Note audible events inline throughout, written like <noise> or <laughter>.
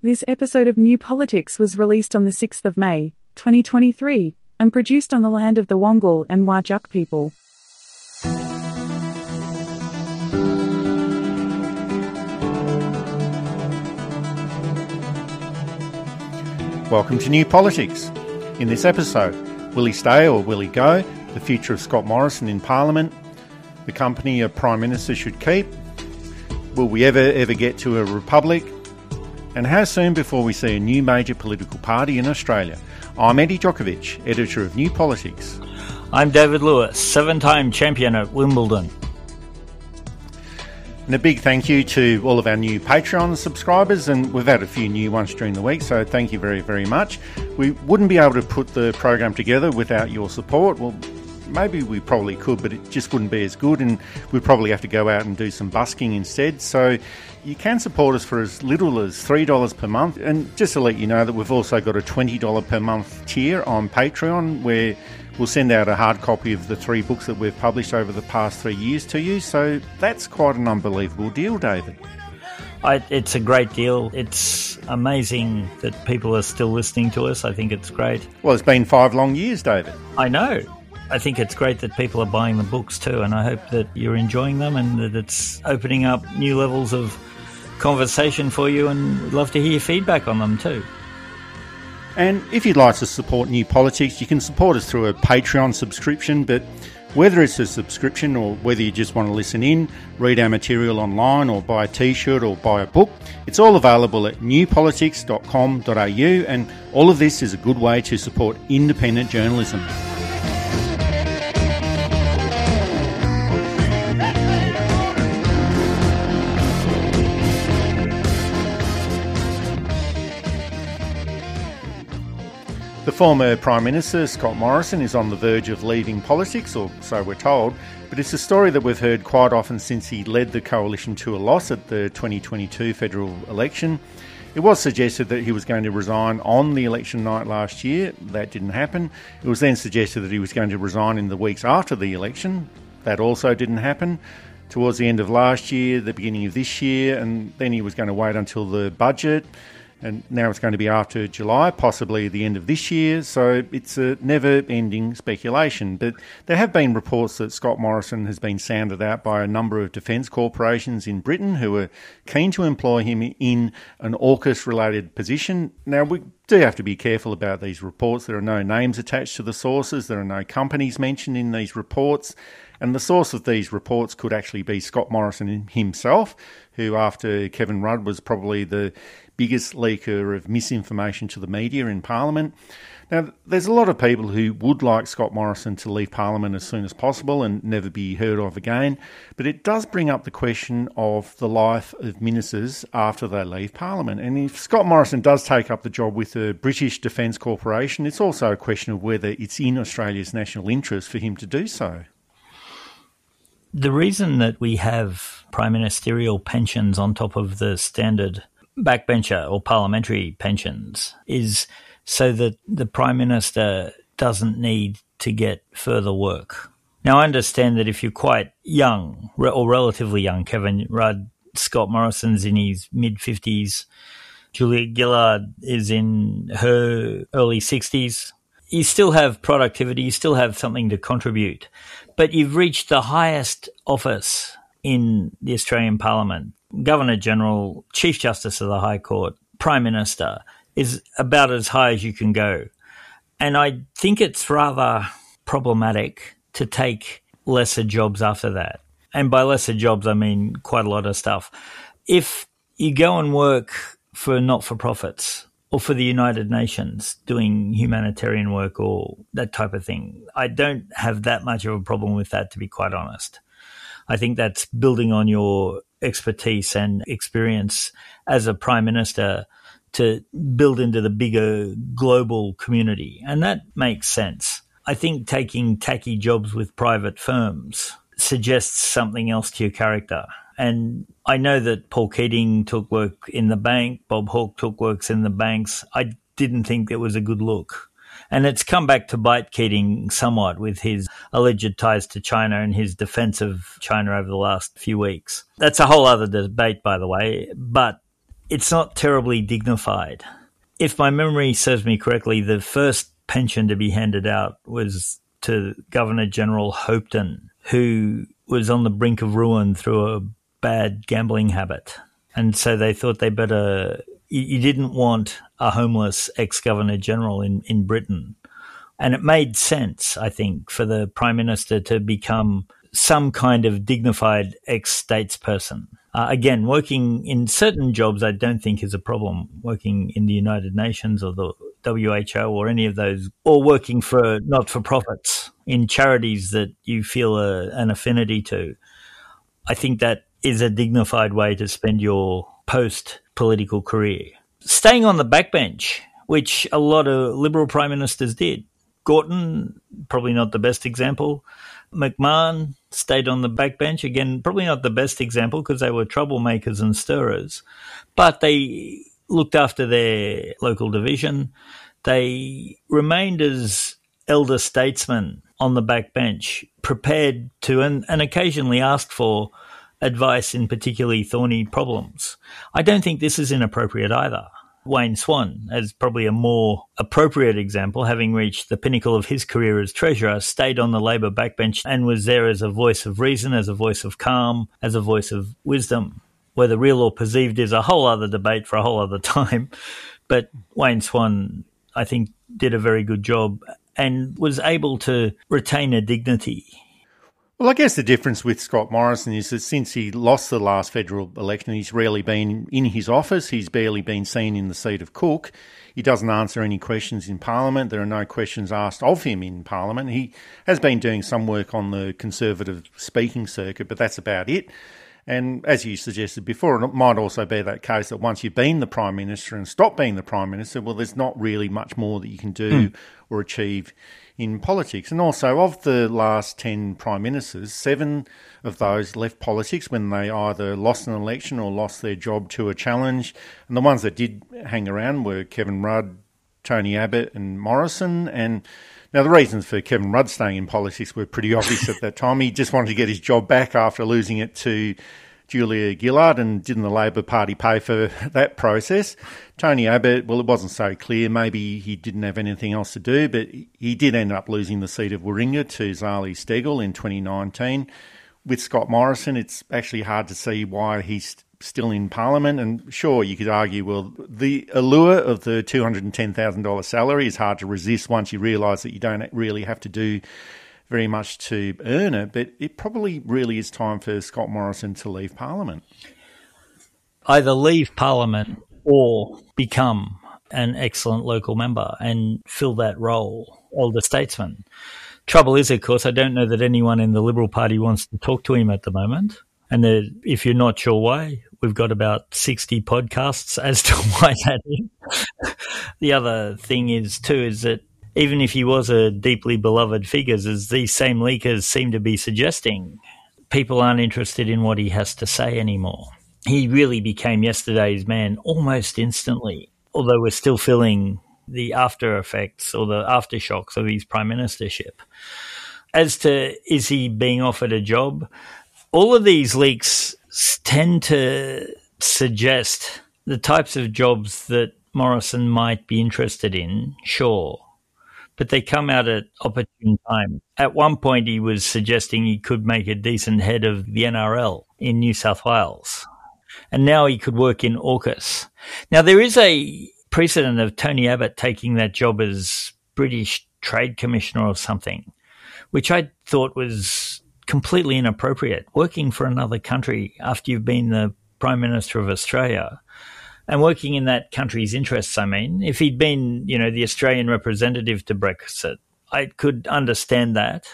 This episode of New Politics was released on the 6th of May, 2023, and produced on the land of the Wongal and Wajuk people. Welcome to New Politics. In this episode, will he stay or will he go? The future of Scott Morrison in Parliament, the company a Prime Minister should keep. Will we ever, ever get to a republic? And how soon before we see a new major political party in Australia? I'm Eddie Djokovic, editor of New Politics. I'm David Lewis, seven time champion at Wimbledon. And a big thank you to all of our new Patreon subscribers, and we've had a few new ones during the week, so thank you very, very much. We wouldn't be able to put the program together without your support. Well, maybe we probably could, but it just wouldn't be as good, and we'd probably have to go out and do some busking instead. So you can support us for as little as $3 per month. And just to let you know that we've also got a $20 per month tier on Patreon where we'll send out a hard copy of the three books that we've published over the past three years to you. So that's quite an unbelievable deal, David. I, it's a great deal. It's amazing that people are still listening to us. I think it's great. Well, it's been five long years, David. I know. I think it's great that people are buying the books too, and I hope that you're enjoying them and that it's opening up new levels of conversation for you. And we'd love to hear your feedback on them too. And if you'd like to support New Politics, you can support us through a Patreon subscription, but whether it's a subscription or whether you just want to listen in, read our material online, or buy a t shirt or buy a book, it's all available at newpolitics.com.au, and all of this is a good way to support independent journalism. The former Prime Minister, Scott Morrison, is on the verge of leaving politics, or so we're told, but it's a story that we've heard quite often since he led the coalition to a loss at the 2022 federal election. It was suggested that he was going to resign on the election night last year. That didn't happen. It was then suggested that he was going to resign in the weeks after the election. That also didn't happen. Towards the end of last year, the beginning of this year, and then he was going to wait until the budget and now it's going to be after July, possibly the end of this year. So it's a never ending speculation. But there have been reports that Scott Morrison has been sounded out by a number of defence corporations in Britain who are keen to employ him in an AUKUS related position. Now, we do have to be careful about these reports. There are no names attached to the sources, there are no companies mentioned in these reports. And the source of these reports could actually be Scott Morrison himself, who, after Kevin Rudd, was probably the biggest leaker of misinformation to the media in Parliament. Now, there's a lot of people who would like Scott Morrison to leave Parliament as soon as possible and never be heard of again, but it does bring up the question of the life of ministers after they leave Parliament. And if Scott Morrison does take up the job with the British Defence Corporation, it's also a question of whether it's in Australia's national interest for him to do so. The reason that we have prime ministerial pensions on top of the standard backbencher or parliamentary pensions is so that the Prime Minister doesn't need to get further work. Now, I understand that if you're quite young or relatively young, Kevin Rudd, Scott Morrison's in his mid 50s, Julia Gillard is in her early 60s. You still have productivity, you still have something to contribute, but you've reached the highest office in the Australian Parliament Governor General, Chief Justice of the High Court, Prime Minister is about as high as you can go. And I think it's rather problematic to take lesser jobs after that. And by lesser jobs, I mean quite a lot of stuff. If you go and work for not for profits or for the United Nations doing humanitarian work or that type of thing, I don't have that much of a problem with that, to be quite honest. I think that's building on your expertise and experience as a prime minister to build into the bigger global community. And that makes sense. I think taking tacky jobs with private firms suggests something else to your character. And I know that Paul Keating took work in the bank, Bob Hawke took works in the banks. I didn't think it was a good look. And it's come back to bite Keating somewhat with his alleged ties to China and his defense of China over the last few weeks. That's a whole other debate, by the way. But it's not terribly dignified. If my memory serves me correctly, the first pension to be handed out was to Governor General Hopetoun, who was on the brink of ruin through a bad gambling habit. And so they thought they better, you, didn't want a homeless ex governor general in, in Britain. And it made sense, I think, for the prime minister to become some kind of dignified ex statesperson. Uh, again, working in certain jobs, I don't think is a problem. Working in the United Nations or the WHO or any of those, or working for not for profits in charities that you feel a, an affinity to. I think that is a dignified way to spend your post political career. Staying on the backbench, which a lot of Liberal prime ministers did. Gorton, probably not the best example. McMahon stayed on the backbench. Again, probably not the best example because they were troublemakers and stirrers, but they looked after their local division. They remained as elder statesmen on the backbench, prepared to and, and occasionally asked for advice in particularly thorny problems. I don't think this is inappropriate either. Wayne Swan, as probably a more appropriate example, having reached the pinnacle of his career as Treasurer, stayed on the Labor backbench and was there as a voice of reason, as a voice of calm, as a voice of wisdom. Whether real or perceived is a whole other debate for a whole other <laughs> time. But Wayne Swan, I think, did a very good job and was able to retain a dignity well, I guess the difference with Scott Morrison is that since he lost the last federal election, he's rarely been in his office. He's barely been seen in the seat of Cook. He doesn't answer any questions in Parliament. There are no questions asked of him in Parliament. He has been doing some work on the Conservative speaking circuit, but that's about it. And as you suggested before, it might also be that case that once you've been the Prime Minister and stopped being the Prime Minister, well, there's not really much more that you can do mm. or achieve in politics. And also, of the last 10 prime ministers, seven of those left politics when they either lost an election or lost their job to a challenge. And the ones that did hang around were Kevin Rudd, Tony Abbott, and Morrison. And now, the reasons for Kevin Rudd staying in politics were pretty obvious at that time. He just wanted to get his job back after losing it to Julia Gillard, and didn't the Labor Party pay for that process? Tony Abbott, well, it wasn't so clear. Maybe he didn't have anything else to do, but he did end up losing the seat of Warringah to Zali Steggall in 2019. With Scott Morrison, it's actually hard to see why he's still in Parliament. And sure, you could argue, well, the allure of the $210,000 salary is hard to resist once you realise that you don't really have to do very much to earn it, but it probably really is time for Scott Morrison to leave Parliament. Either leave Parliament or become an excellent local member and fill that role, older statesman. Trouble is, of course, I don't know that anyone in the Liberal Party wants to talk to him at the moment. And if you're not sure why, we've got about 60 podcasts as to <laughs> why that is. the other thing is, too, is that even if he was a deeply beloved figure, as these same leakers seem to be suggesting, people aren't interested in what he has to say anymore. He really became yesterday's man almost instantly, although we're still feeling the after effects or the aftershocks of his prime ministership. As to is he being offered a job, all of these leaks tend to suggest the types of jobs that Morrison might be interested in, sure but they come out at opportune times. At one point, he was suggesting he could make a decent head of the NRL in New South Wales. And now he could work in AUKUS. Now, there is a precedent of Tony Abbott taking that job as British Trade Commissioner or something, which I thought was completely inappropriate. Working for another country after you've been the Prime Minister of Australia and working in that country's interests. I mean, if he'd been, you know, the Australian representative to Brexit, I could understand that.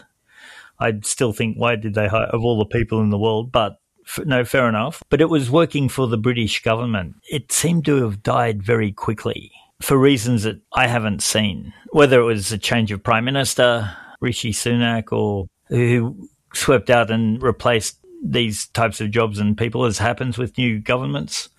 I'd still think, why did they hire, of all the people in the world? But no, fair enough. But it was working for the British government. It seemed to have died very quickly for reasons that I haven't seen. Whether it was a change of prime minister, Rishi Sunak, or who swept out and replaced these types of jobs and people, as happens with new governments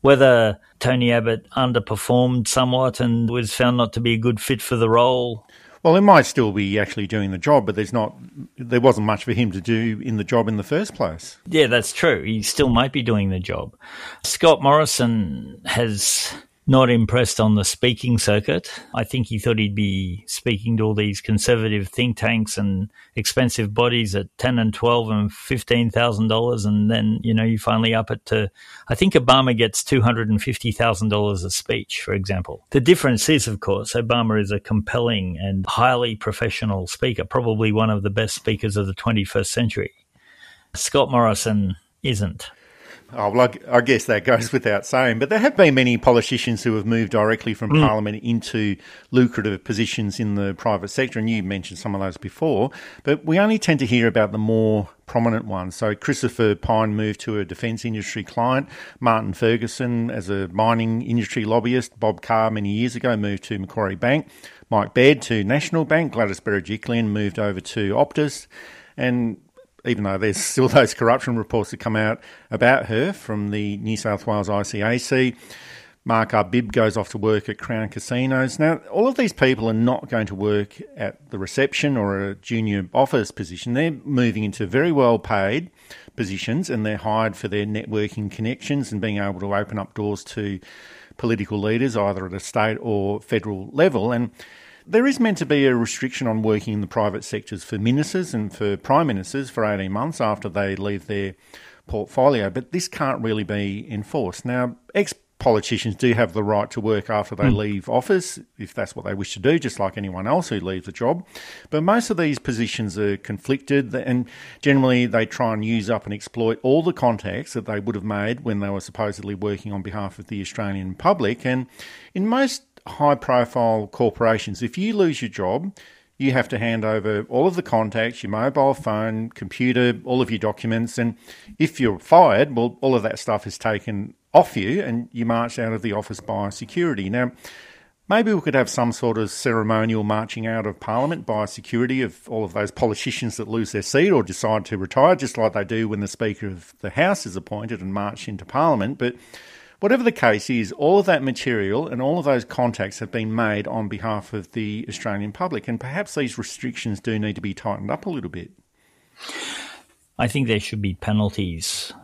whether Tony Abbott underperformed somewhat and was found not to be a good fit for the role. Well, he might still be actually doing the job, but there's not, there wasn't much for him to do in the job in the first place. Yeah, that's true. He still might be doing the job. Scott Morrison has not impressed on the speaking circuit. I think he thought he'd be speaking to all these conservative think tanks and expensive bodies at ten and twelve and fifteen thousand dollars, and then you know you finally up it to. I think Obama gets two hundred and fifty thousand dollars a speech, for example. The difference is, of course, Obama is a compelling and highly professional speaker, probably one of the best speakers of the twenty first century. Scott Morrison isn't. Oh, well, I, guess that goes <laughs> without saying. But there have been many politicians who have moved directly from mm. Parliament into lucrative positions in the private sector, and you mentioned some of those before. But we only tend to hear about the more prominent ones. So Christopher Pyne moved to a defence industry client. Martin Ferguson, as a mining industry lobbyist. Bob Carr, many years ago, moved to Macquarie Bank. Mike Baird to National Bank. Gladys Berejiklian moved over to Optus. And even though there's still <laughs> those corruption reports that come out about her from the New South Wales ICAC. Mark Arbib goes off to work at Crown Casinos. Now, all of these people are not going to work at the reception or a junior office position. They're moving into very well paid positions and they're hired for their networking connections and being able to open up doors to political leaders, either at a state or federal level. And there is meant to be a restriction on working in the private sectors for ministers and for prime ministers for 18 months after they leave their portfolio, but this can't really be enforced. Now, ex politicians do have the right to work after they mm. leave office, if that's what they wish to do, just like anyone else who leaves a job. But most of these positions are conflicted, and generally they try and use up and exploit all the contacts that they would have made when they were supposedly working on behalf of the Australian public. And in most high profile corporations, if you lose your job, you have to hand over all of the contacts, your mobile phone, computer, all of your documents. And if you're fired, well, all of that stuff is taken off you and you march out of the office by security. Now, maybe we could have some sort of ceremonial marching out of Parliament by security of all of those politicians that lose their seat or decide to retire, just like they do when the Speaker of the House is appointed and march into Parliament. But Whatever the case is, all of that material and all of those contacts have been made on behalf of the Australian public, and perhaps these restrictions do need to be tightened up a little bit. I think there should be penalties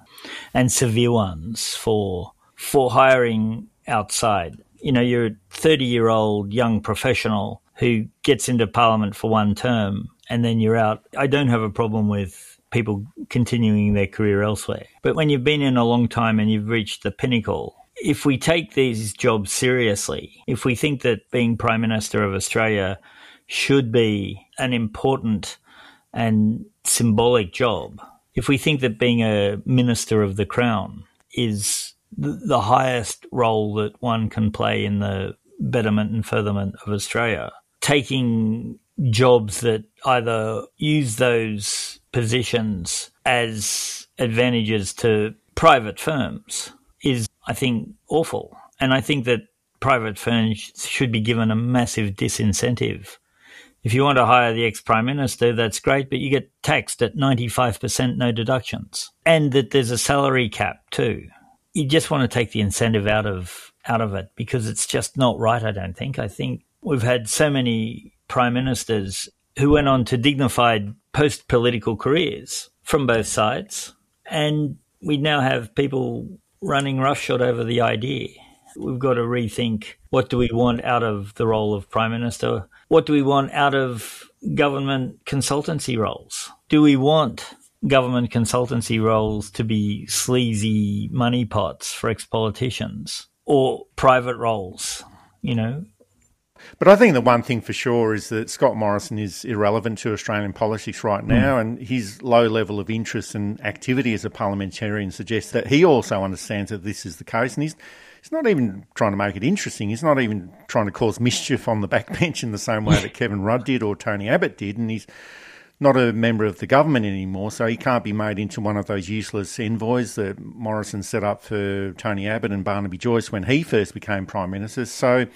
and severe ones for for hiring outside. You know, you're a 30 year old young professional who gets into parliament for one term and then you're out. I don't have a problem with people continuing their career elsewhere. But when you've been in a long time and you've reached the pinnacle, if we take these jobs seriously, if we think that being Prime Minister of Australia should be an important and symbolic job, if we think that being a Minister of the Crown is the highest role that one can play in the betterment and furtherment of Australia, taking jobs that either use those positions as advantages to private firms is, I think, awful. And I think that private firms should be given a massive disincentive. If you want to hire the ex prime minister, that's great, but you get taxed at 95% no deductions. And that there's a salary cap too. You just want to take the incentive out of out of it because it's just not right, I don't think. I think we've had so many prime ministers who went on to dignified post political careers from both sides. And we now have people running roughshod over the idea. We've got to rethink what do we want out of the role of Prime Minister? What do we want out of government consultancy roles? Do we want government consultancy roles to be sleazy money pots for ex politicians or private roles? You know, but I think the one thing for sure is that Scott Morrison is irrelevant to Australian politics right hmm. now, mm. and his low level of interest and activity as a parliamentarian suggests that he also understands that this is the case, and he's he's not even trying to make it interesting. He's not even trying to cause mischief on the backbench <laughs> in the same way that Kevin Rudd did or Tony Abbott did, and he's not a member of the government anymore, so he can't be made into one of those useless envoys that Morrison set up for Tony Abbott and Barnaby Joyce when he first became Prime Minister. So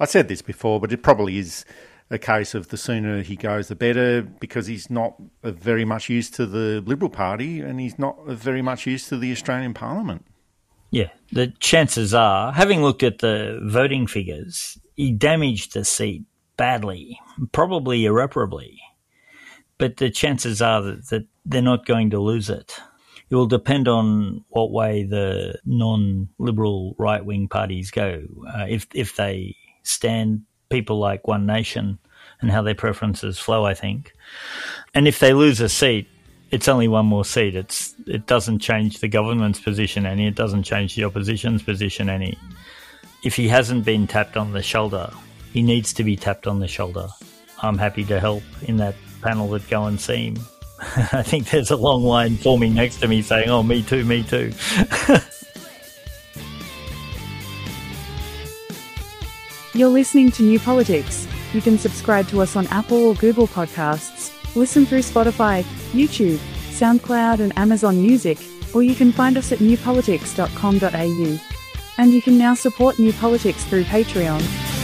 I said this before, but it probably is a case of the sooner he goes, the better, because he's not very much used to the Liberal Party and he's not very much used to the Australian Parliament. Yeah, the chances are, having looked at the voting figures, he damaged the seat badly, probably irreparably. But the chances are that, that they're not going to lose it. It will depend on what way the non-liberal right-wing parties go. Uh, if if they stand people like One Nation and how their preferences flow, I think, and if they lose a seat, it's only one more seat. It's it doesn't change the government's position any. It doesn't change the opposition's position any. If he hasn't been tapped on the shoulder, he needs to be tapped on the shoulder. I'm happy to help in that panel that go and see him. <laughs> I think there's a long line forming next to me saying, "Oh, me too, me too." <laughs> You're listening to New Politics. You can subscribe to us on Apple or Google Podcasts, listen through Spotify, YouTube, SoundCloud, and Amazon Music, or you can find us at newpolitics.com.au. And you can now support New Politics through Patreon.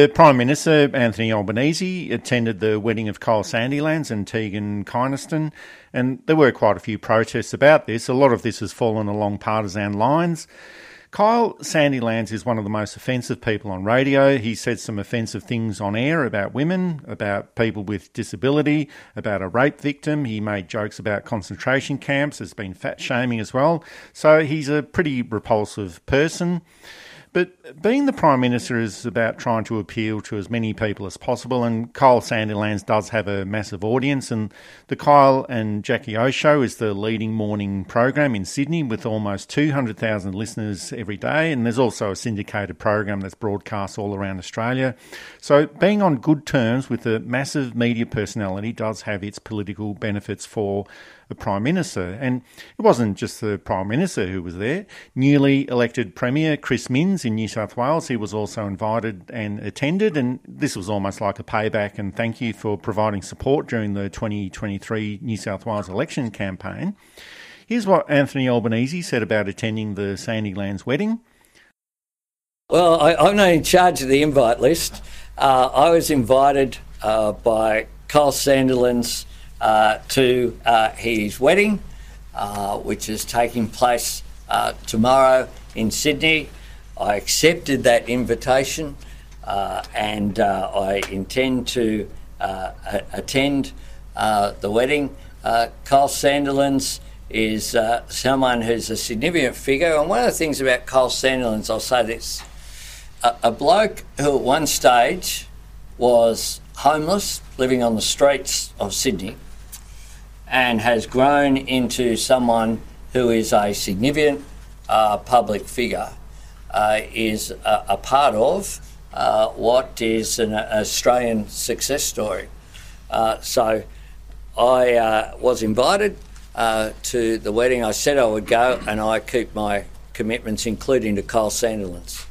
The Prime Minister, Anthony Albanese, attended the wedding of Kyle Sandilands and Tegan Kynaston, and there were quite a few protests about this. A lot of this has fallen along partisan lines. Kyle Sandilands is one of the most offensive people on radio. He said some offensive things on air about women, about people with disability, about a rape victim. He made jokes about concentration camps. There's been fat shaming as well. So he's a pretty repulsive person. But being the Prime Minister is about trying to appeal to as many people as possible, and Kyle Sandilands does have a massive audience. And the Kyle and Jackie O Show is the leading morning program in Sydney with almost 200,000 listeners every day. And there's also a syndicated program that's broadcast all around Australia. So being on good terms with a massive media personality does have its political benefits for the Prime Minister. And it wasn't just the Prime Minister who was there. Newly elected Premier Chris Minns in New South Wales, he was also invited and attended. And this was almost like a payback and thank you for providing support during the 2023 New South Wales election campaign. Here's what Anthony Albanese said about attending the Sandilands wedding. Well, I, am not in charge of the invite list. Uh, I was invited uh, by Carl Sandilands uh, Uh, to uh, his wedding, uh, which is taking place uh, tomorrow in Sydney. I accepted that invitation uh, and I intend to attend the wedding. Carl Sandilands is uh, someone who's a significant figure. And one of the things about Kyle Sandilands, I'll say this a, bloke who at one stage was homeless, living on the streets of Sydney, and has grown into someone who is a significant uh, public figure, uh, is a, a, part of uh, what is an Australian success story. Uh, so I uh, was invited uh, to the wedding. I said I would go, and I keep my commitments, including to Kyle Sandilands.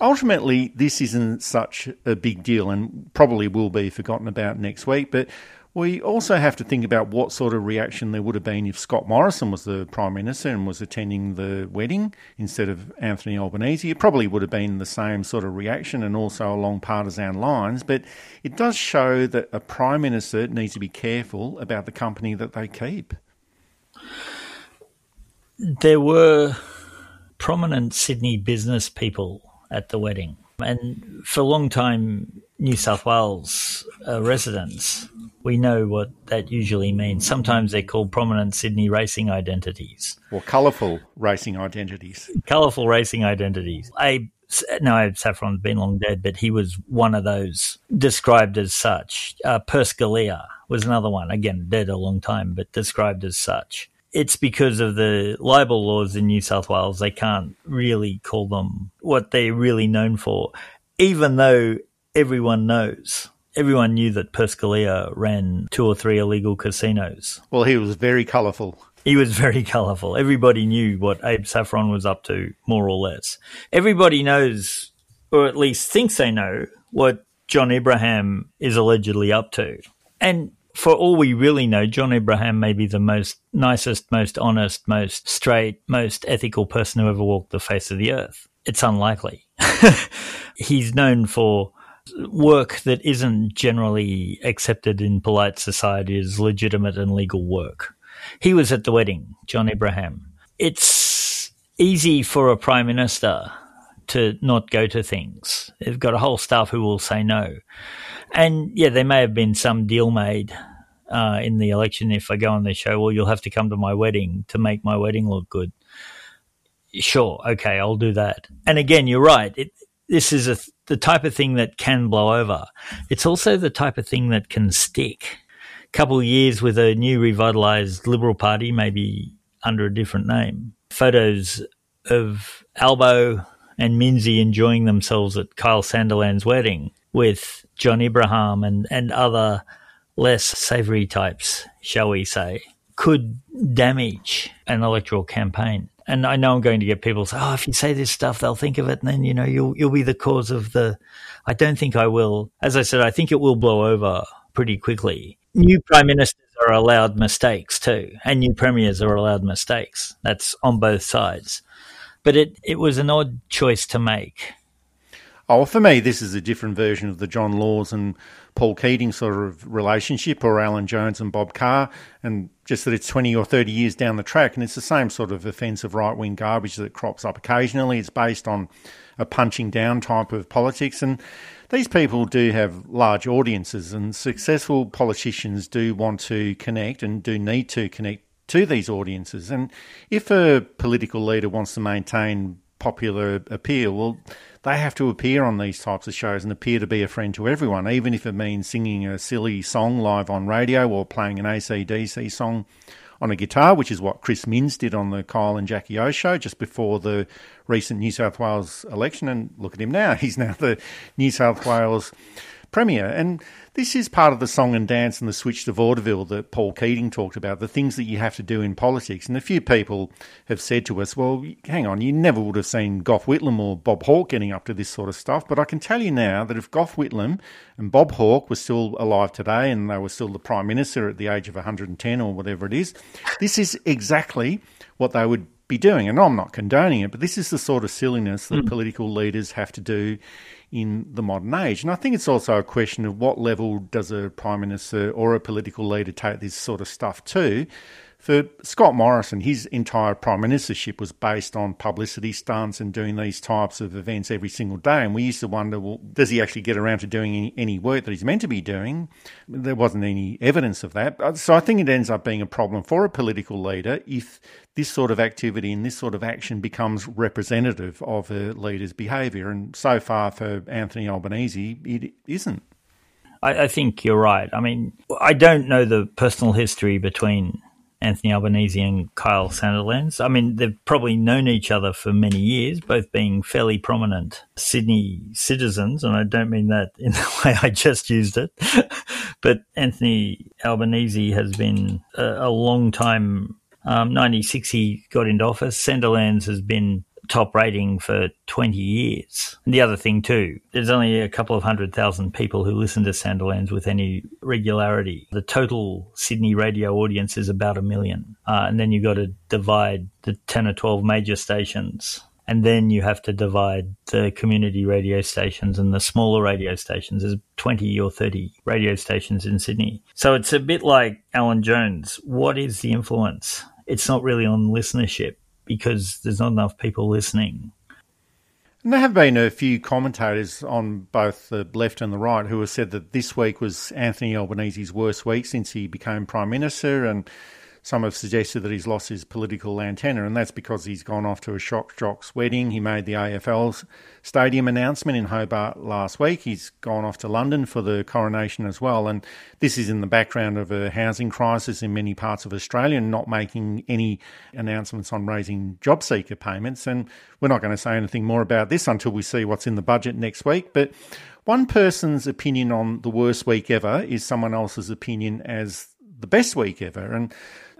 Ultimately, this isn't such a big deal and probably will be forgotten about next week, but we also have to think about what sort of reaction there would have been if Scott Morrison was the Prime Minister and was attending the wedding instead of Anthony Albanese. It probably would have been the same sort of reaction and also along partisan lines, but it does show that a Prime Minister needs to be careful about the company that they keep. There were prominent Sydney business people at the wedding. And for a long time, New South Wales uh, residents, we know what that usually means. Sometimes they're called prominent Sydney racing identities. Or colourful racing identities. Colourful racing identities. I no, Saffron's been long dead, but he was one of those described as such. Uh, Perce Galea was another one, again, dead a long time, but described as such it's because of the libel laws in New South Wales. They can't really call them what they're really known for. even though everyone knows. Everyone knew that Perce Galea ran two or three illegal casinos. Well, he was very colourful. He was very colourful. Everybody knew what Abe Saffron was up to, more or less. Everybody knows, or at least thinks they know, what John Ibrahim is allegedly up to. And for all we really know, John Ibrahim may be the most nicest, most honest, most straight, most ethical person who ever walked the face of the earth. It's unlikely. <laughs> He's known for work that isn't generally accepted in polite society as legitimate and legal work. He was at the wedding, John Ibrahim. It's easy for a prime minister to not go to things. They've got a whole staff who will say no. And yeah, there may have been some deal made uh, in the election if I go on the show, well, you'll have to come to my wedding to make my wedding look good. Sure, okay, I'll do that. And again, you're right. It, this is a, the type of thing that can blow over. It's also the type of thing that can stick. A couple of years with a new revitalized Liberal Party, maybe under a different name. Photos of Albo and Minzy enjoying themselves at Kyle Sandilands' wedding with John Ibrahim and, and other less savoury types, shall we say, could damage an electoral campaign and I know I'm going to get people say, "Oh, if you say this stuff, they'll think of it, and then you know you'll you'll be the cause of the." I don't think I will. As I said, I think it will blow over pretty quickly. New prime ministers are allowed mistakes too, and new premiers are allowed mistakes. That's on both sides. But it it was an odd choice to make. Oh, for me, this is a different version of the John Laws and Paul Keating sort of relationship, or Alan Jones and Bob Carr, and just that it's 20 or 30 years down the track, and it's the same sort of offensive right wing garbage that crops up occasionally. It's based on a punching down type of politics, and these people do have large audiences, and successful politicians do want to connect and do need to connect to these audiences. And if a political leader wants to maintain popular appeal, well, they have to appear on these types of shows and appear to be a friend to everyone, even if it means singing a silly song live on radio or playing an ACDC song on a guitar, which is what Chris Minns did on the Kyle and Jackie O show just before the recent New South Wales election. And look at him now, <laughs> he's now the New South Wales Premier. And this is part of the song and dance and the switch to vaudeville that Paul Keating talked about, the things that you have to do in politics. And a few people have said to us, well, hang on, you never would have seen Gough Whitlam or Bob Hawke getting up to this sort of stuff. But I can tell you now that if Gough Whitlam and Bob Hawke were still alive today and they were still the Prime Minister at the age of 110 or whatever it is, this is exactly what they would be doing. And I'm not condoning it, but this is the sort of silliness that mm. political leaders have to do in the modern age. And I think it's also a question of what level does a prime minister or a political leader take this sort of stuff to. For Scott Morrison, his entire prime ministership was based on publicity stunts and doing these types of events every single day. And we used to wonder, well, does he actually get around to doing any, any work that he's meant to be doing? There wasn't any evidence of that. Uh, so I think it ends up being a problem for a political leader if this sort of activity and this sort of action becomes representative of a leader's behaviour. And so far for Anthony Albanese, it isn't. I, I think you're right. I mean, I don't know the personal history between Anthony Albanese and Kyle Sandilands. I mean, they've probably known each other for many years, both being fairly prominent Sydney citizens, and I don't mean that in <laughs> the way I just used it. <laughs> but Anthony Albanese has been a, a long time. Um, 96, he got into office. Sandilands has been top rating for 20 years. And the other thing, too, there's only a couple of hundred thousand people who listen to Sandilands with any regularity. The total Sydney radio audience is about a million. Uh, and then you've got to divide the 10 or 12 major stations. And then you have to divide the community radio stations and the smaller radio stations. There's 20 or 30 radio stations in Sydney. So it's a bit like Alan Jones. What is the influence? It's not really on listenership because there's not enough people listening. And there have been a few commentators on both the left and the right who have said that this week was Anthony Albanese's worst week since he became Prime Minister. And some have suggested that he's lost his political antenna, and that's because he's gone off to a shock jock's wedding. He made the AFL stadium announcement in Hobart last week. He's gone off to London for the coronation as well, and this is in the background of a housing crisis in many parts of Australia, and not making any announcements on raising job seeker payments. And we're not going to say anything more about this until we see what's in the budget next week, but. One person's opinion on the worst week ever is someone else's opinion as the best week ever. And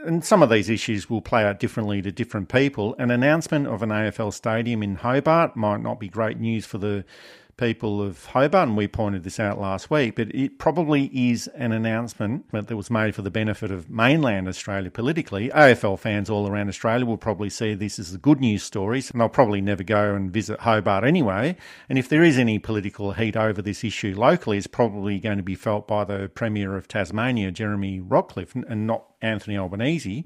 and some of these issues will play out differently to different people. An announcement of an AFL stadium in Hobart might not be great news for the people of Hobart, and we pointed this out last week, but it probably is an announcement that was made for the benefit of mainland Australia politically. AFL fans all around Australia will probably see this as a good news story, and they'll probably never go and visit Hobart anyway. And if there is any political heat over this issue locally, it's probably going to be felt by the Premier of Tasmania, Jeremy Rockliff, and not Anthony Albanese.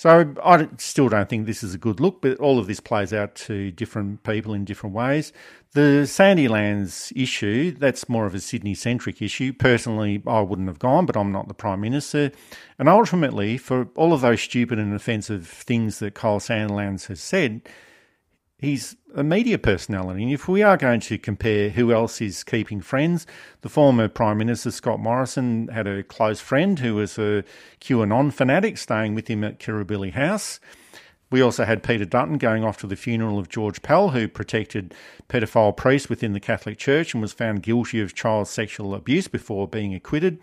So I still don't think this is a good look, but all of this plays out to different people in different ways. The Sandilands issue, that's more of a Sydney centric issue. Personally, I wouldn't have gone, but I'm not the Prime Minister. And ultimately, for all of those stupid and offensive things that Kyle Sandilands has said, he's a media personality. And if we are going to compare who else is keeping friends, the former Prime Minister Scott Morrison had a close friend who was a QAnon fanatic staying with him at Kirribilli House. We also had Peter Dutton going off to the funeral of George Pell, who protected pedophile priests within the Catholic Church and was found guilty of child sexual abuse before being acquitted.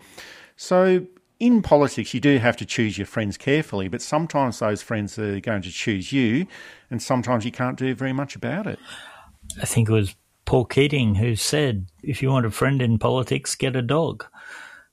So in politics, you do have to choose your friends carefully, but sometimes those friends are going to choose you, and sometimes you can't do very much about it. I think it was Paul Keating who said, if you want a friend in politics, get a dog.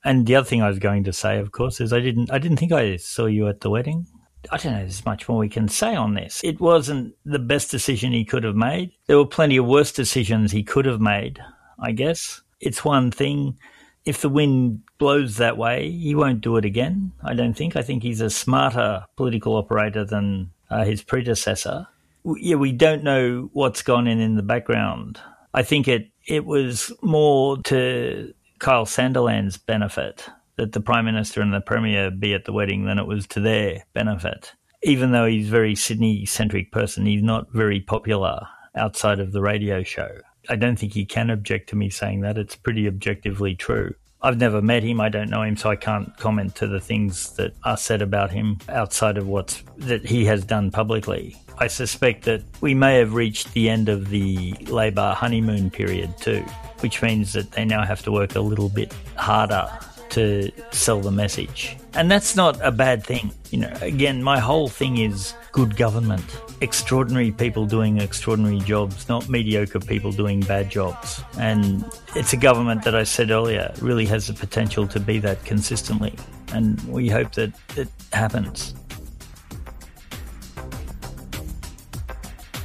And the other thing I was going to say, of course, is I didn't I didn't think I saw you at the wedding. I don't know there's much more we can say on this. It wasn't the best decision he could have made. There were plenty of worse decisions he could have made, I guess. It's one thing if the wind blows that way, he won't do it again. I don't think. I think he's a smarter political operator than uh, his predecessor. Yeah, we don't know what's gone in in the background. I think it it was more to Kyle Sandilands' benefit that the prime minister and the premier be at the wedding than it was to their benefit. Even though he's a very Sydney centric person, he's not very popular outside of the radio show. I don't think he can object to me saying that. It's pretty objectively true. I've never met him. I don't know him, so I can't comment to the things that are said about him outside of what's that he has done publicly. I suspect that we may have reached the end of the Labor honeymoon period too, which means that they now have to work a little bit harder to sell the message. And that's not a bad thing. You know, again, my whole thing is good government. Extraordinary people doing extraordinary jobs, not mediocre people doing bad jobs. And it's a government that I said earlier really has the potential to be that consistently. And we hope that it happens.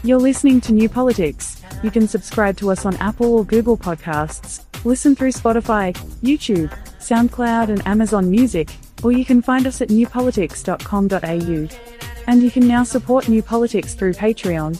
You're listening to New Politics. You can subscribe to us on Apple or Google Podcasts, listen through Spotify, YouTube, SoundCloud, and Amazon Music, or you can find us at newpolitics.com.au. And you can now support New Politics through Patreon.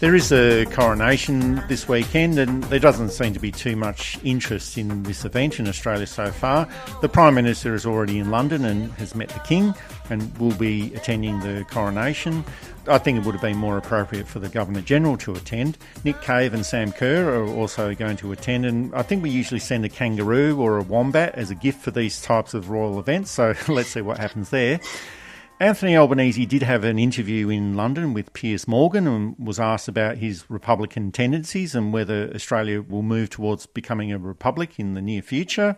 There is a coronation this weekend, and there doesn't seem to be too much interest in this event in Australia so far. The Prime Minister is already in London and has met the King and will be attending the coronation. I think it would have been more appropriate for the Governor General to attend. Nick Cave and Sam Kerr are also going to attend, and I think we usually send a kangaroo or a wombat as a gift for these types of royal events, so <laughs> let's see what happens there. Anthony Albanese did have an interview in London with Piers Morgan and was asked about his Republican tendencies and whether Australia will move towards becoming a republic in the near future.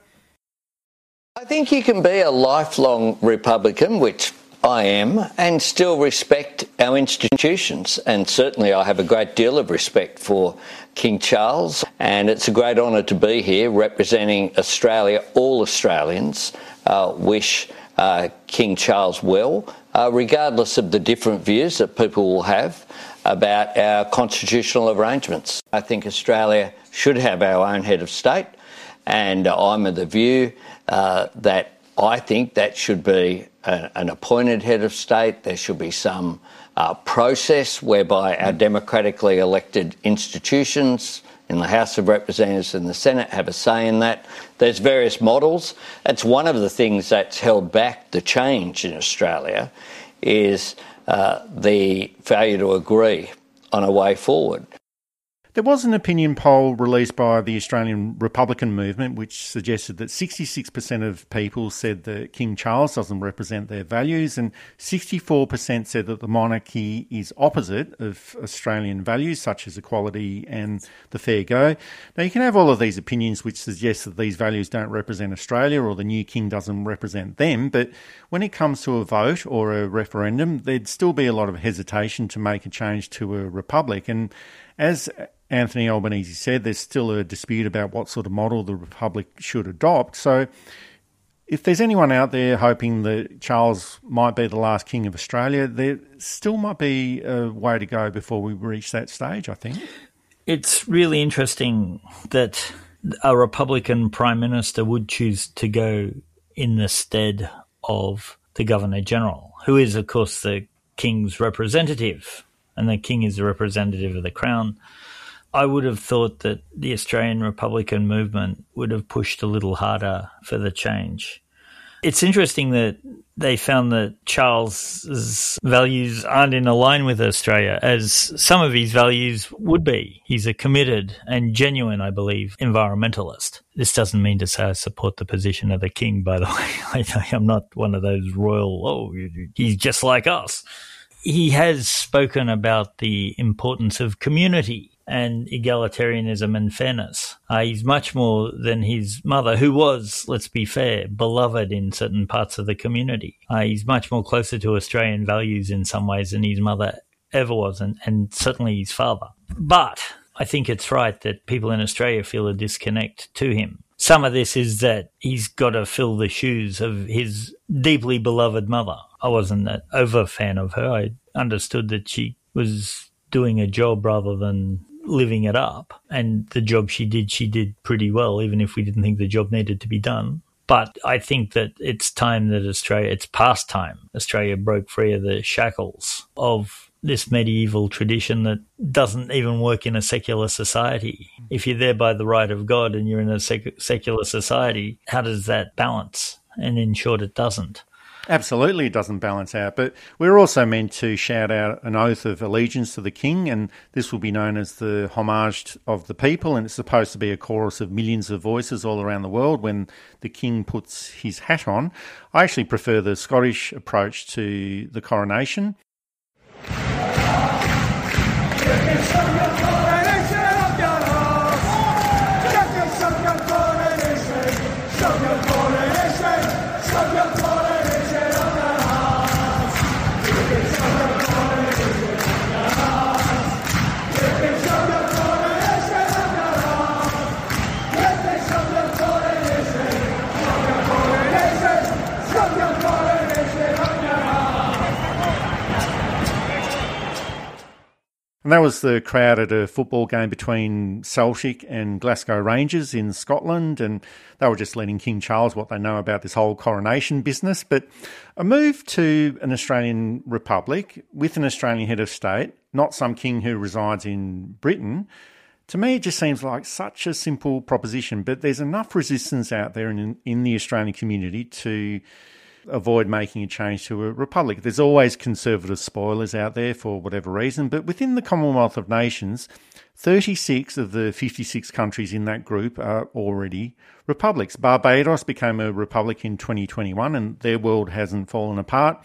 I think you can be a lifelong Republican, which I am, and still respect our institutions. And certainly, I have a great deal of respect for King Charles. And it's a great honour to be here representing Australia. All Australians uh, wish uh, King Charles well, uh, regardless of the different views that people will have about our constitutional arrangements. I think Australia should have our own head of state, and I'm of the view uh, that I think that should be a, an appointed head of state. There should be some uh, process whereby our democratically elected institutions in the House of Representatives and the Senate have a say in that. There's various models. That's one of the things that's held back the change in Australia is uh, the failure to agree on a way forward. There was an opinion poll released by the Australian Republican movement which suggested that 66% of people said that King Charles doesn't represent their values, and 64% said that the monarchy is opposite of Australian values such as equality and the fair go. Now, you can have all of these opinions which suggest that these values don't represent Australia or the new king doesn't represent them, but when it comes to a vote or a referendum, there'd still be a lot of hesitation to make a change to a republic. And as Anthony Albanese said, there's still a dispute about what sort of model the Republic should adopt. So, if there's anyone out there hoping that Charles might be the last king of Australia, there still might be a way to go before we reach that stage, I think. It's really interesting that a Republican Prime Minister would choose to go in the stead of the Governor General, who is, of course, the King's representative, and the King is the representative of the Crown. I would have thought that the Australian Republican movement would have pushed a little harder for the change. It's interesting that they found that Charles's values aren't in line with Australia, as some of his values would be. He's a committed and genuine, I believe, environmentalist. This doesn't mean to say I support the position of the king, by the <laughs> way. I'm not one of those royal, oh, he's just like us. He has spoken about the importance of community and egalitarianism and fairness. Uh, he's much more than his mother, who was, let's be fair, beloved in certain parts of the community. Uh, he's much more closer to Australian values in some ways than his mother ever was, and, and certainly his father. But I think it's right that people in Australia feel a disconnect to him. Some of this is that he's got to fill the shoes of his deeply beloved mother. I wasn't an over fan of her. I understood that she was doing a job rather than living it up. And the job she did, she did pretty well, even if we didn't think the job needed to be done. But I think that it's time that Australia, it's past time. Australia broke free of the shackles of this medieval tradition that doesn't even work in a secular society. Mm-hmm. If you're there by the right of God and you're in a sec- secular society, how does that balance? And in short, it doesn't. Absolutely, it doesn't balance out. But we're also meant to shout out an oath of allegiance to the king, and this will be known as the homage of the people. And it's supposed to be a chorus of millions of voices all around the world when the king puts his hat on. I actually prefer the Scottish approach to the coronation. Thank you. And that was the crowd at a football game between Celtic and Glasgow Rangers in Scotland. And they were just letting King Charles what they know about this whole coronation business. But a move to an Australian republic with an Australian head of state, not some king who resides in Britain, to me it just seems like such a simple proposition. But there's enough resistance out there in, in the Australian community to avoid making a change to a republic. There's always conservative spoilers out there for whatever reason, but within the Commonwealth of Nations, 36 of the 56 countries in that group are already republics. Barbados became a republic in 2021 and their world hasn't fallen apart.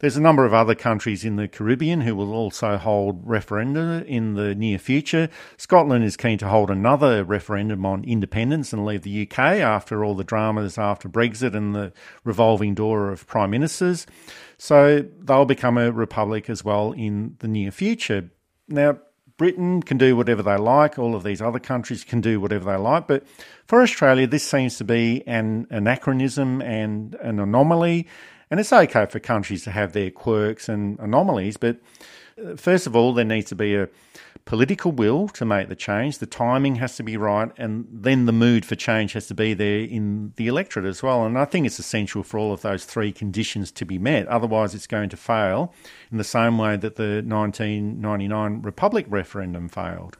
There's a number of other countries in the Caribbean who will also hold referenda in the near future. Scotland is keen to hold another referendum on independence and leave the UK after all the dramas after Brexit and the revolving door of prime ministers. So they'll become a republic as well in the near future. Now, Britain can do whatever they like, all of these other countries can do whatever they like, but for Australia, this seems to be an anachronism and an anomaly. And it's okay for countries to have their quirks and anomalies, but uh, first of all, there needs to be a political will to make the change, the timing has to be right, and then the mood for change has to be there in the electorate as well. And I think it's essential for all of those three conditions to be met. Otherwise, it's going to fail in the same way that the 1999 Republic referendum failed.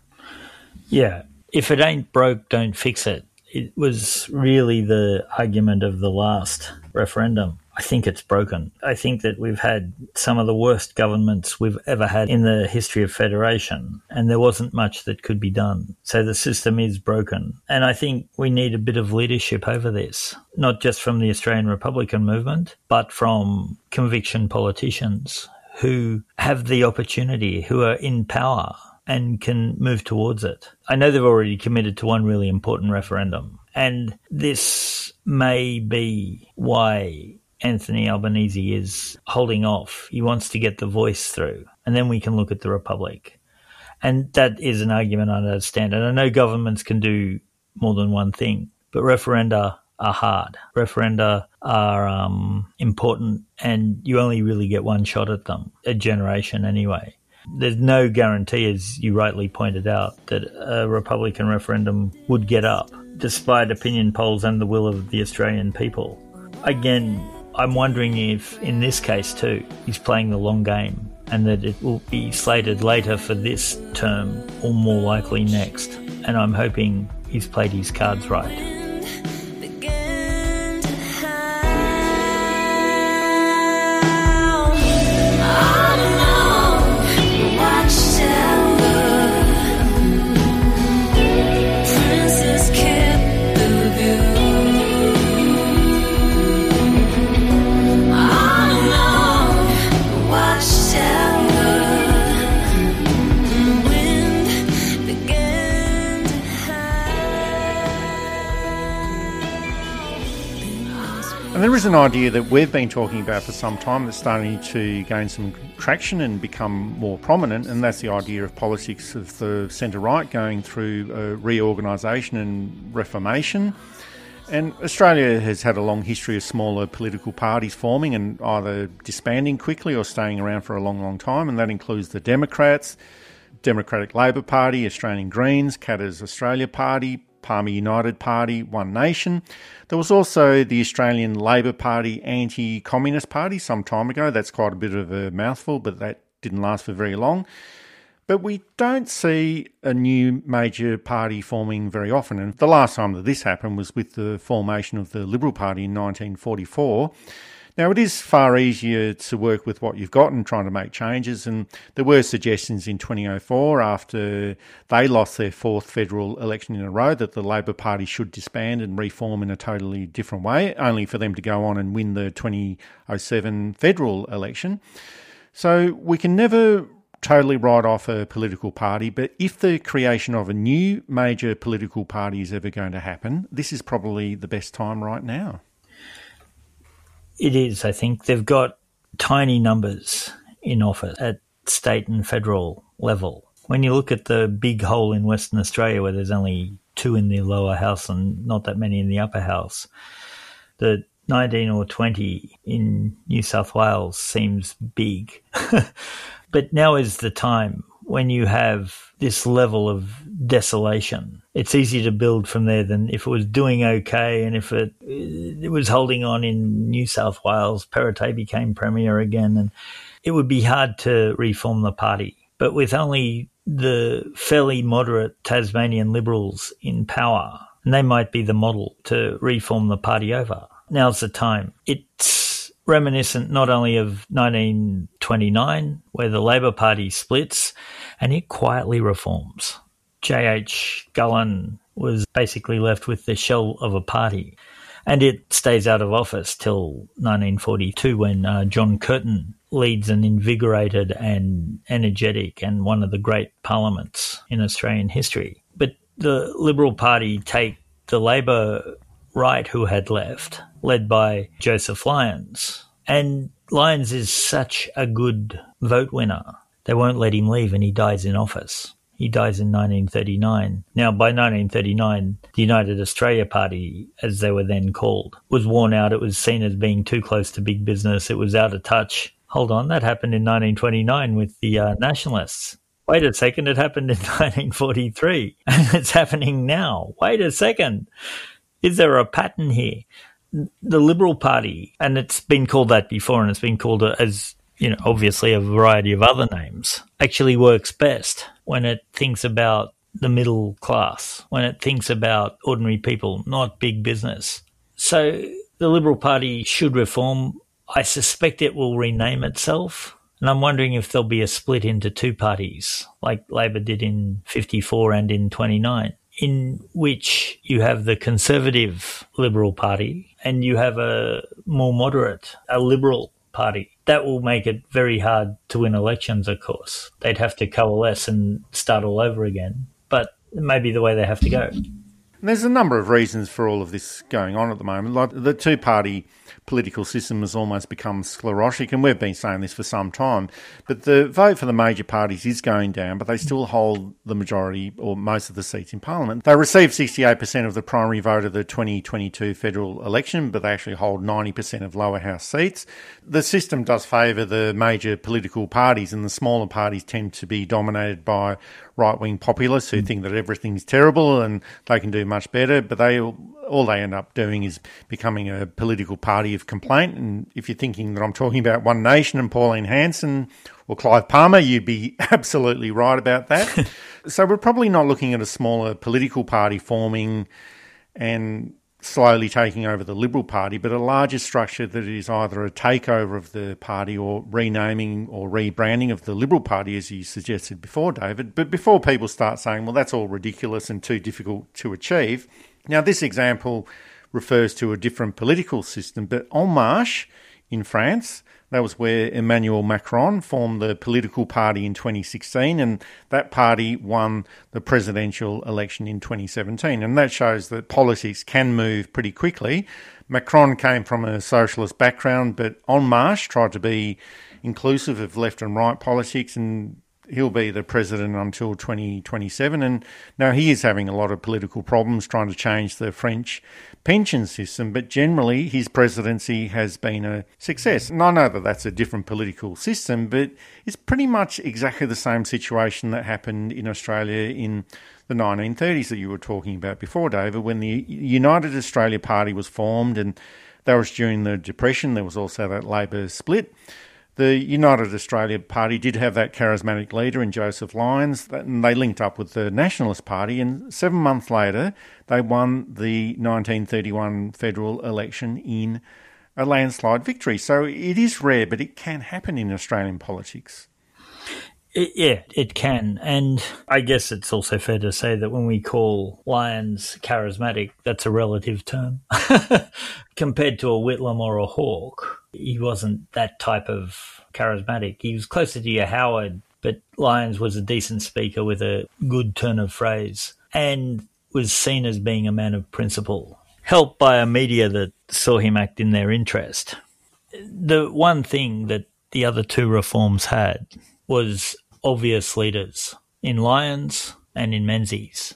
Yeah. If it ain't broke, don't fix it. It was really the argument of the last referendum. I think it's broken. I think that we've had some of the worst governments we've ever had in the history of federation, and there wasn't much that could be done. So the system is broken. And I think we need a bit of leadership over this, not just from the Australian Republican movement, but from conviction politicians who have the opportunity, who are in power and can move towards it. I know they've already committed to one really important referendum. And this may be why Anthony Albanese is holding off. He wants to get the voice through, and then we can look at the Republic. And that is an argument I understand. And I know governments can do more than one thing, but referenda are hard. Referenda are um, important, and you only really get one shot at them, a generation anyway. There's no guarantee, as you rightly pointed out, that a Republican referendum would get up, despite opinion polls and the will of the Australian people. Again, I'm wondering if, in this case too, he's playing the long game and that it will be slated later for this term or more likely next. And I'm hoping he's played his cards right. Is an idea that we've been talking about for some time that's starting to gain some traction and become more prominent, and that's the idea of politics of the centre right going through reorganisation and reformation. And Australia has had a long history of smaller political parties forming and either disbanding quickly or staying around for a long, long time, and that includes the Democrats, Democratic Labor Party, Australian Greens, Katter's Australia Party, Palmer United Party, One Nation. There was also the Australian Labor Party Anti Communist Party some time ago. That's quite a bit of a mouthful, but that didn't last for very long. But we don't see a new major party forming very often. And the last time that this happened was with the formation of the Liberal Party in 1944. Now, it is far easier to work with what you've got and trying to make changes. And there were suggestions in 2004 after they lost their fourth federal election in a row that the Labor Party should disband and reform in a totally different way, only for them to go on and win the 2007 federal election. So we can never totally write off a political party, but if the creation of a new major political party is ever going to happen, this is probably the best time right now. It is, I think. They've got tiny numbers in office at state and federal level. When you look at the big hole in Western Australia where there's only two in the lower house and not that many in the upper house, the 19 or 20 in New South Wales seems big. <laughs> but now is the time when you have this level of desolation. It's easier to build from there than if it was doing okay and if it it was holding on in New South Wales, Perrottet became premier again and it would be hard to reform the party. But with only the fairly moderate Tasmanian Liberals in power, and they might be the model to reform the party over. Now's the time. It's reminiscent not only of 1929, where the Labor Party splits and it quietly reforms. J.H. Scullin was basically left with the shell of a party. And it stays out of office till 1942 when uh, John Curtin leads an invigorated and energetic and one of the great parliaments in Australian history. But the Liberal Party take the Labor right who had left led by Joseph Lyons. And Lyons is such a good vote winner. They won't let him leave and he dies in office. He dies in 1939. Now, by 1939, the United Australia Party, as they were then called, was worn out. It was seen as being too close to big business. It was out of touch. Hold on, that happened in 1929 with the uh, nationalists. Wait a second, it happened in <laughs> 1943 and it's happening now. Wait a second. Is there a pattern here? The Liberal Party, and it's been called that before and it's been called as you know, obviously a variety of other names, actually works best when it thinks about the middle class, when it thinks about ordinary people, not big business. So the Liberal Party should reform. I suspect it will rename itself. And I'm wondering if there'll be a split into two parties, like Labor did in 54 and in 29, in which you have the conservative Liberal Party and you have a more moderate, a Liberal Party that will make it very hard to win elections, of course. They'd have to coalesce and start all over again. But it may be the way they have to go. There's a number of reasons for all of this going on at the moment. Like the two party political system has almost become sclerotic, and we've been saying this for some time. But the vote for the major parties is going down, but they still hold the majority or most of the seats in Parliament. They received 68% of the primary vote of the 2022 federal election, but they actually hold 90% of lower house seats. The system does favour the major political parties, and the smaller parties tend to be dominated by right wing populists who mm. think that everything's terrible and they can do much better, but they all they end up doing is becoming a political party of complaint. And if you're thinking that I'm talking about One Nation and Pauline Hanson or Clive Palmer, you'd be <laughs> absolutely right about that. <laughs> so we're probably not looking at a smaller political party forming and slowly taking over the Liberal Party, but a larger structure that is either a takeover of the party or renaming or rebranding of the Liberal Party, as you suggested before, David. But before people start saying, well, that's all ridiculous and too difficult to achieve, now, this example refers to a different political system, but En Marche in France, that was where Emmanuel Macron formed the political party in 2016, and that party won the presidential election in 2017. And that shows that politics can move pretty quickly. Macron came from a socialist background, but En Marche tried to be inclusive of left and right politics and he'll be the president until 2027. And now he is having a lot of political problems trying to change the French pension system, but generally his presidency has been a success. And I know that that's a different political system, but it's pretty much exactly the same situation that happened in Australia in the 1930s that you were talking about before, David, when the United Australia Party was formed and that was during the Depression. There was also that Labor split. The United Australia Party did have that charismatic leader in Joseph Lyons, and they linked up with the Nationalist Party. And seven months later, they won the 1931 federal election in a landslide victory. So it is rare, but it can happen in Australian politics. It, yeah, it can. And I guess it's also fair to say that when we call Lyons charismatic, that's a relative term. <laughs> Compared to a Whitlam or a Hawke, he wasn't that type of charismatic. He was closer to your Howard, but Lyons was a decent speaker with a good turn of phrase and was seen as being a man of principle, helped by a media that saw him act in their interest. The one thing that the other two reforms had was obvious leaders in Lyons and in Menzies.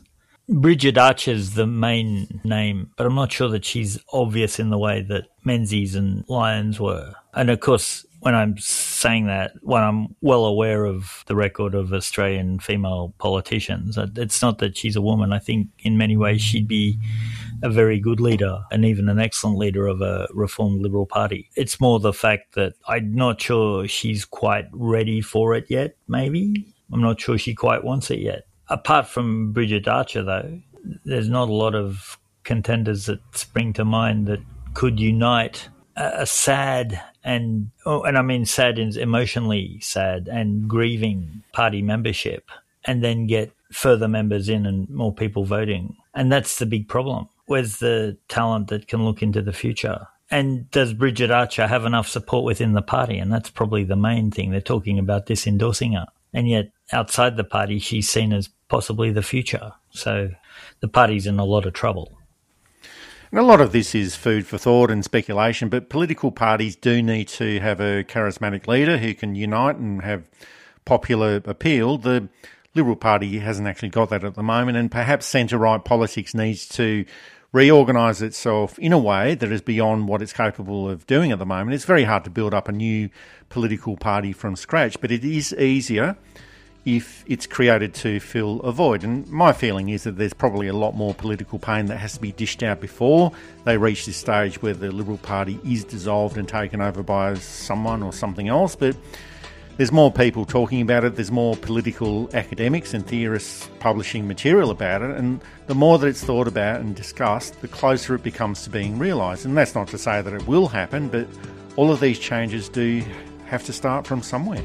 Bridget Archer's the main name, but I'm not sure that she's obvious in the way that Menzies and Lyons were. And of course, when I'm saying that, when I'm well aware of the record of Australian female politicians, it's not that she's a woman. I think in many ways she'd be a very good leader and even an excellent leader of a reformed Liberal Party. It's more the fact that I'm not sure she's quite ready for it yet, maybe. I'm not sure she quite wants it yet apart from Bridget Archer, though, there's not a lot of contenders that spring to mind that could unite a, a sad and oh, and I mean sad and emotionally sad and grieving party membership, and then get further members in and more people voting. And that's the big problem. Where's the talent that can look into the future? And does Bridget Archer have enough support within the party? And that's probably the main thing. They're talking about disendorsing her. And yet outside the party, she's seen as possibly the future. So the party's in a lot of trouble. And a lot of this is food for thought and speculation, but political parties do need to have a charismatic leader who can unite and have popular appeal. The Liberal Party hasn't actually got that at the moment, and perhaps centre right politics needs to reorganise itself in a way that is beyond what it's capable of doing at the moment. It's very hard to build up a new political party from scratch, but it is easier if it's created to fill a void. And my feeling is that there's probably a lot more political pain that has to be dished out before they reach this stage where the Liberal Party is dissolved and taken over by someone or something else. But there's more people talking about it, there's more political academics and theorists publishing material about it, and the more that it's thought about and discussed, the closer it becomes to being realised. And that's not to say that it will happen, but all of these changes do have to start from somewhere.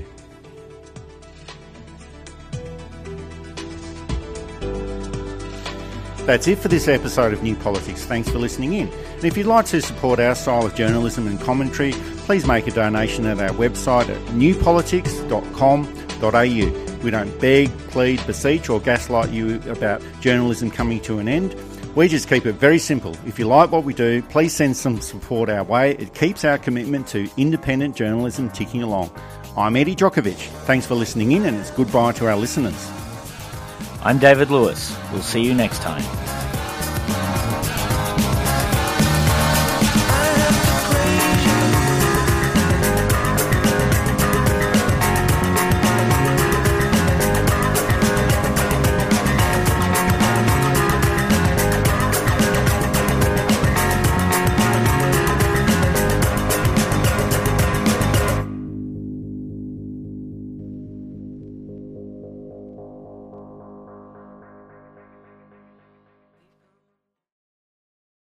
That's it for this episode of New Politics. Thanks for listening in. And if you'd like to support our style of journalism and commentary, please make a donation at our website at newpolitics.com.au. We don't beg, plead, beseech, or gaslight you about journalism coming to an end. We just keep it very simple. If you like what we do, please send some support our way. It keeps our commitment to independent journalism ticking along. I'm Eddy Jokovich. Thanks for listening in, and it's goodbye to our listeners. I'm David Lewis. We'll see you next time.